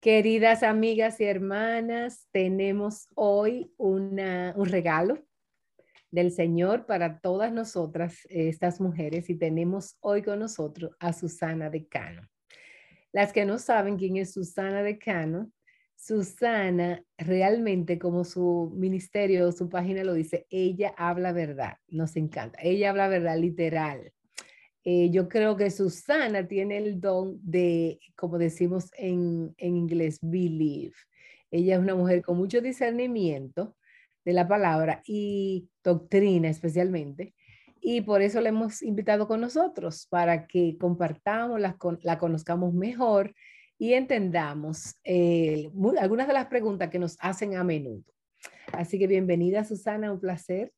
Queridas amigas y hermanas, tenemos hoy un regalo del Señor para todas nosotras, estas mujeres, y tenemos hoy con nosotros a Susana Decano. Las que no saben quién es Susana Decano, Susana realmente, como su ministerio, su página lo dice, ella habla verdad, nos encanta, ella habla verdad literal. Eh, yo creo que Susana tiene el don de, como decimos en, en inglés, believe. Ella es una mujer con mucho discernimiento de la palabra y doctrina especialmente. Y por eso la hemos invitado con nosotros, para que compartamos, la, la conozcamos mejor y entendamos eh, algunas de las preguntas que nos hacen a menudo. Así que bienvenida Susana, un placer.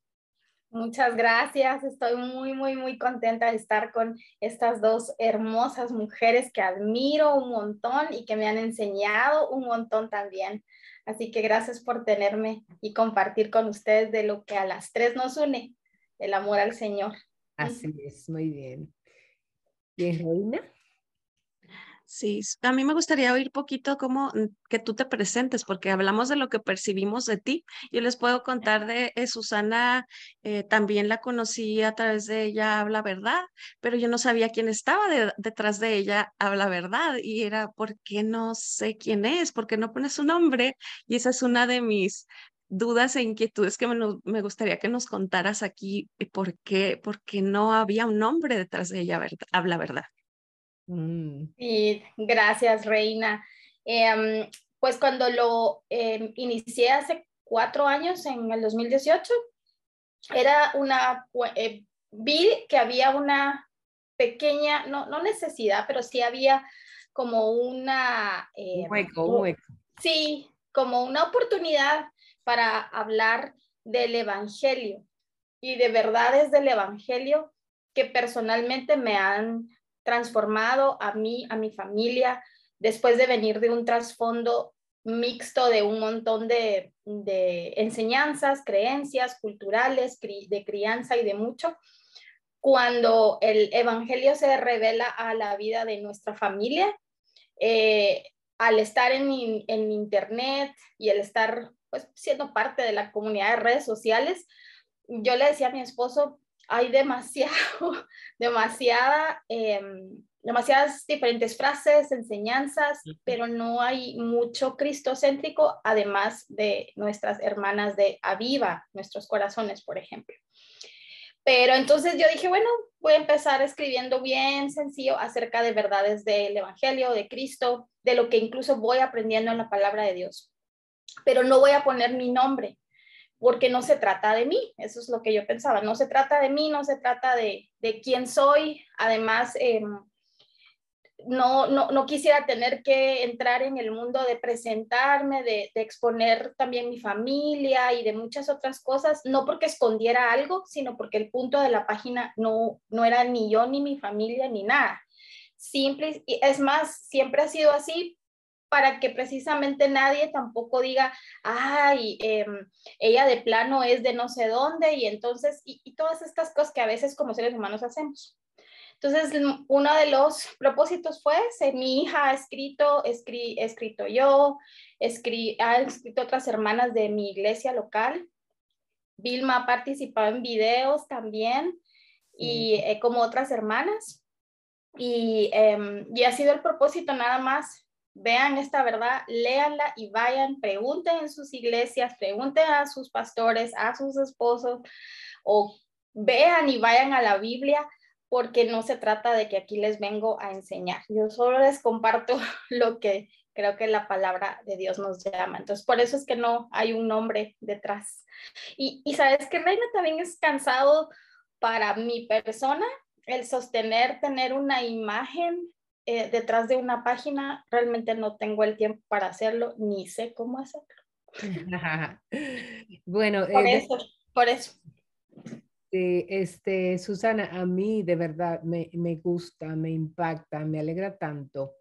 Muchas gracias. Estoy muy, muy, muy contenta de estar con estas dos hermosas mujeres que admiro un montón y que me han enseñado un montón también. Así que gracias por tenerme y compartir con ustedes de lo que a las tres nos une, el amor al Señor. Así es, muy bien. ¿Y Reina? Sí, a mí me gustaría oír poquito cómo mm, que tú te presentes, porque hablamos de lo que percibimos de ti. Yo les puedo contar de eh, Susana, eh, también la conocí a través de ella, habla verdad, pero yo no sabía quién estaba detrás de ella, habla verdad, y era, ¿por qué no sé quién es? ¿Por qué no pones su nombre? Y esa es una de mis dudas e inquietudes que me, gustaría que nos contaras aquí, eh, ¿por qué, por qué no había un nombre detrás de ella, habla verdad? Mm. Y gracias, Reina. Em, pues cuando lo em, inicié hace cuatro años, en el 2018, era una, eh, vi que había una pequeña, no, no necesidad, pero sí había como una... un em, hueco, un hueco. Sí, como una oportunidad para hablar del Evangelio y de verdades del Evangelio que personalmente me han transformado a mí, a mi familia, después de venir de un trasfondo mixto de un montón de, enseñanzas, creencias culturales, de crianza y de mucho. Cuando el Evangelio se revela a la vida de nuestra familia, eh, al estar en, en, Internet y el estar pues, siendo parte de la comunidad de redes sociales, yo le decía a mi esposo, hay demasiado, demasiada, em, demasiadas diferentes frases, enseñanzas, pero no hay mucho cristocéntrico, además de nuestras hermanas de Aviva, nuestros corazones, por ejemplo. Pero entonces yo dije, bueno, voy a empezar escribiendo bien sencillo acerca de verdades del Evangelio, de Cristo, de lo que incluso voy aprendiendo en la palabra de Dios. Pero no voy a poner mi nombre, porque no se trata de mí, eso es lo que yo pensaba, no se trata de mí, no se trata de, de quién soy, además em, no, no, no, quisiera tener que entrar en el mundo de presentarme, de, exponer también mi familia y de muchas otras cosas, no porque escondiera algo, sino porque el punto de la página no, no era ni yo, ni mi familia, ni nada. Simple, es más, siempre ha sido así para que precisamente nadie tampoco diga, ay, em, ella de plano es de no sé dónde y entonces, y, todas estas cosas que a veces como seres humanos hacemos. Entonces, uno de los propósitos fue, mi hija ha escrito, escri, escrito yo, escri, ha escrito otras hermanas de mi iglesia local. Vilma ha participado en videos también y eh, como otras hermanas. Y, em, y ha sido el propósito nada más vean esta verdad, léanla y vayan, pregunten en sus iglesias, pregunten a sus pastores, a sus esposos, o vean y vayan a la Biblia, porque no se trata de que aquí les vengo a enseñar. Yo solo les comparto lo que creo que la palabra de Dios nos llama. Entonces, por eso es que no hay un nombre detrás. Y, y sabes que Reina también es cansado para mi persona el sostener, tener una imagen eh, detrás de una página, realmente no tengo el tiempo para hacerlo, ni sé cómo hacerlo. bueno, por eh, eso, por eso. este, Susana, a mí de verdad me, me gusta, me impacta, me alegra tanto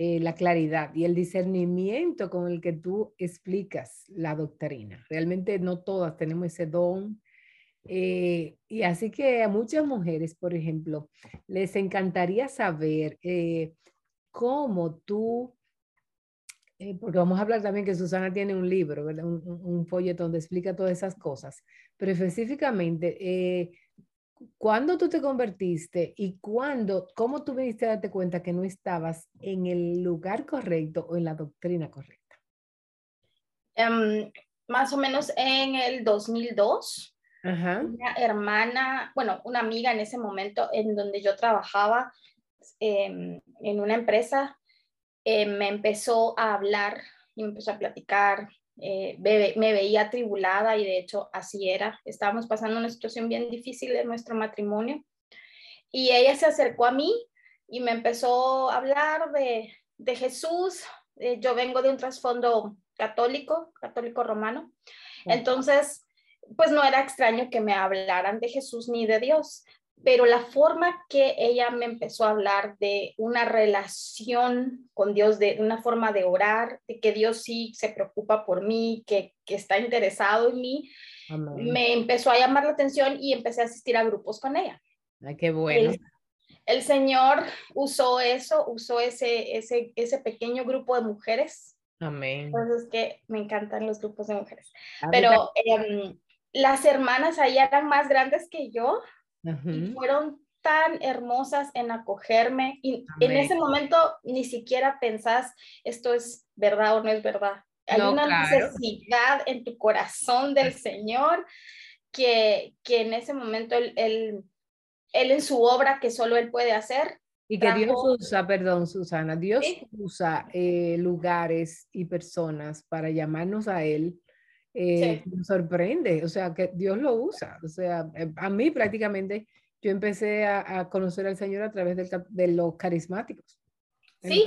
eh, la claridad y el discernimiento con el que tú explicas la doctrina. Realmente no todas tenemos ese don eh, y así que a muchas mujeres, por ejemplo, les encantaría saber eh, cómo tú Eh, porque vamos a hablar también que Susana tiene un libro. Un, folleto donde explica todas esas cosas. Pero específicamente, ¿cuándo tú te convertiste y cuándo, cómo tú viniste a darte cuenta que no estabas en el lugar correcto o en la doctrina correcta? Um, más o menos en el 2002. Una hermana, bueno, una amiga en ese momento en donde yo trabajaba em, en una empresa, eh, me empezó a hablar y me empezó a platicar. Eh, me, veía atribulada y de hecho así era. Estábamos pasando una situación bien difícil en nuestro matrimonio y ella se acercó a mí y me empezó a hablar de, de Jesús. Eh, yo vengo de un trasfondo católico, católico romano. Entonces, pues no era extraño que me hablaran de Jesús ni de Dios, pero la forma que ella me empezó a hablar de una relación con Dios, de una forma de orar, de que Dios sí se preocupa por mí, que, está interesado en mí, me empezó a llamar la atención y empecé a asistir a grupos con ella. Ay, qué bueno. El, Señor usó eso, usó ese, ese, ese pequeño grupo de mujeres Amén. Entonces que me encantan los grupos de mujeres. Pero em, las hermanas ahí eran más grandes que yo y fueron tan hermosas en acogerme y en ese momento ni siquiera pensás esto es verdad o no es verdad. Hay una necesidad en tu corazón del Señor que, que en ese momento él, él, él en su obra que solo Él puede hacer, y que Dios usa, perdón, Susana, Dios usa eh, lugares y personas para llamarnos a Él. Eh, Me sorprende, o sea, que Dios lo usa. O sea, eh, a mí prácticamente yo empecé a, conocer al Señor a través de los carismáticos. Sí,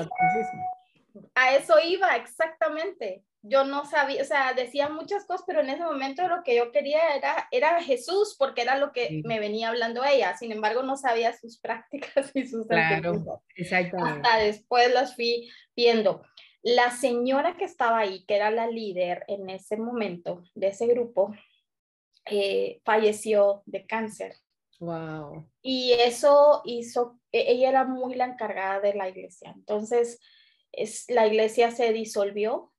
a eso iba, exactamente yo no sabía, o sea, decía muchas cosas, pero en ese momento lo que yo quería era, era Jesús, porque era lo que me venía hablando ella. Sin embargo, no sabía sus prácticas y sus claro. Hasta después las fui viendo. La señora que estaba ahí, que era la líder en ese momento de ese grupo, eh, falleció de cáncer. Wow. Y eso hizo, e, ella era muy la encargada de la iglesia. Entonces, es, la iglesia se disolvió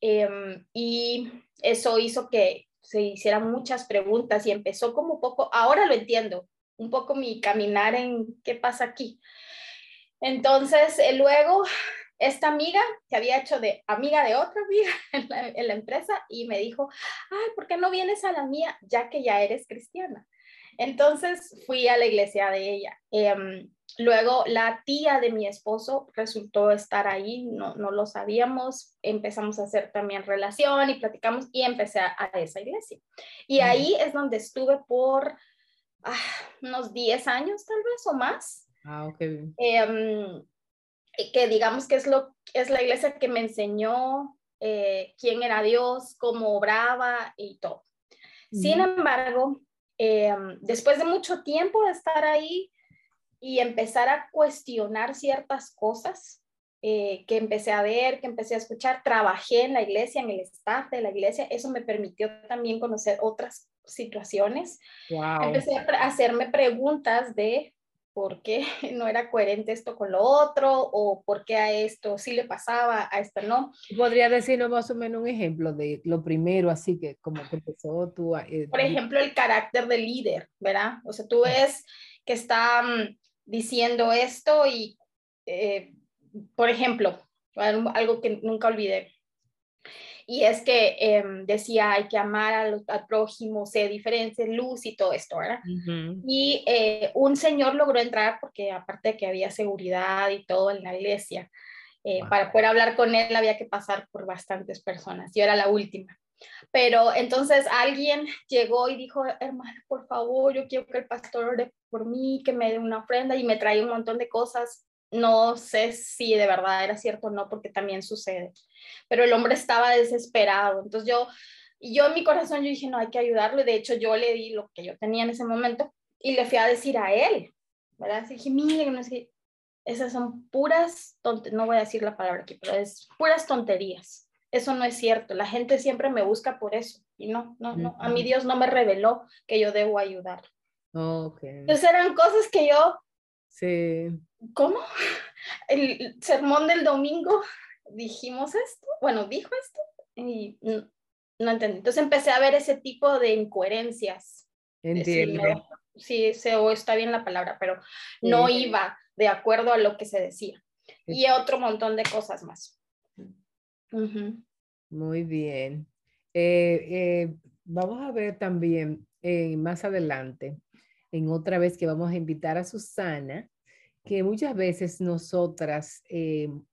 Em, y eso hizo que se hicieran muchas preguntas y empezó como poco, ahora lo entiendo, un poco mi caminar en qué pasa aquí. Entonces, eh, luego, esta amiga se había hecho de amiga de otra amiga en la, empresa y me dijo, ay, ¿por qué no vienes a la mía ya que ya eres cristiana? Entonces fui a la iglesia de ella. Em, Luego la tía de mi esposo resultó estar ahí, no, no lo sabíamos, empezamos a hacer también relación y platicamos y empecé a, esa iglesia. Y ahí es donde estuve por ah, unos 10 años tal vez o más. Ah, ok. Em, que digamos que es, lo, es la iglesia que me enseñó eh, quién era Dios, cómo obraba y todo. Sin embargo, em, después de mucho tiempo de estar ahí, y empezar a cuestionar ciertas cosas eh, que empecé a ver, que empecé a escuchar. Trabajé en la iglesia, en el staff de la iglesia. Eso me permitió también conocer otras situaciones. Empecé a hacerme preguntas de por qué no era coherente esto con lo otro o por qué a esto sí le pasaba, a esto no. ¿Podría decirnos más o menos un ejemplo de lo primero, así que como que empezó tú eh, por ejemplo, el carácter del líder, ¿verdad? O sea, tú ves que está mm, diciendo esto y, eh, por ejemplo, algo que nunca olvidé. Y es que em, decía, hay que amar al, prójimo, sé diferencia, luz y todo esto, ¿verdad? Y eh, un señor logró entrar porque aparte de que había seguridad y todo en la iglesia, eh, para poder hablar con él había que pasar por bastantes personas. Yo era la última. Pero entonces alguien llegó y dijo, hermana, por favor, yo quiero que el pastor ore por mí, que me dé una ofrenda y me trae un montón de cosas. No sé si de verdad era cierto o no, porque también sucede. Pero el hombre estaba desesperado. Entonces yo, yo en mi corazón, yo dije, no, hay que ayudarle. De hecho, yo le di lo que yo tenía en ese momento y le fui a decir a él, ¿verdad? Y dije, mire, no sé, esas son puras tonterías, no voy a decir la palabra aquí, pero es puras tonterías eso no es cierto. La gente siempre me busca por eso. Y no, no, no. A mí Dios no me reveló que yo debo ayudar. Okay. Entonces eran cosas que yo... Sí. ¿Cómo? El sermón del domingo dijimos esto, bueno, dijo esto y no, entendí. Entonces empecé a ver ese tipo de incoherencias. Entiendo. Sí, se, o está bien la palabra, pero no iba de acuerdo a lo que se decía. Y otro montón de cosas más. Muy bien. Eh, eh, vamos a ver también eh, más adelante, en otra vez que vamos a invitar a Susana, que muchas veces nosotras,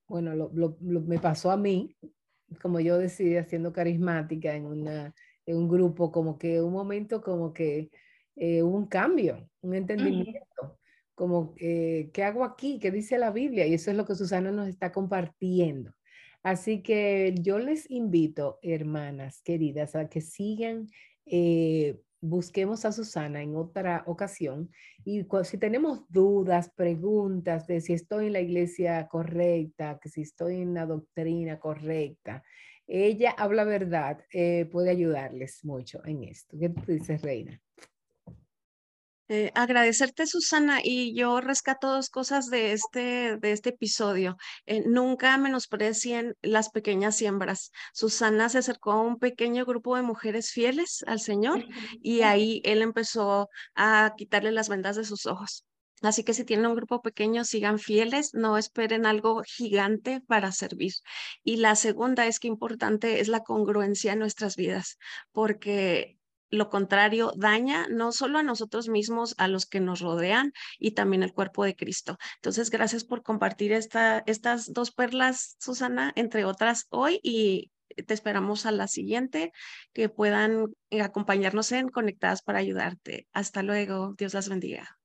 bueno, me pasó a mí, como yo decidí siendo carismática en, una, en un grupo, como que un momento como que hubo un cambio, un entendimiento, como ¿qué hago aquí? ¿Qué dice la Biblia? Y eso es lo que Susana nos está compartiendo. Así que yo les invito, hermanas queridas, a que sigan, eh, busquemos a Susana en otra ocasión y si tenemos dudas, preguntas de si estoy en la iglesia correcta, que si estoy en la doctrina correcta, ella habla verdad, eh, puede ayudarles mucho en esto. ¿Qué tú dices, Reina? Eh, agradecerte, Susana, y yo rescato dos cosas de este, de este episodio. Eh, nunca menosprecien las pequeñas siembras. Susana se acercó a un pequeño grupo de mujeres fieles al Señor y ahí él empezó a quitarle las vendas de sus ojos. Así que si tienen un grupo pequeño, sigan fieles, no esperen algo gigante para servir. Y la segunda es que importante es la congruencia en nuestras vidas, porque lo contrario daña no solo a nosotros mismos, a los que nos rodean y también al cuerpo de Cristo. Entonces, gracias por compartir esta, estas dos perlas, Susana, entre otras hoy y te esperamos a la siguiente, que puedan acompañarnos en Conectadas para ayudarte. Hasta luego. Dios las bendiga.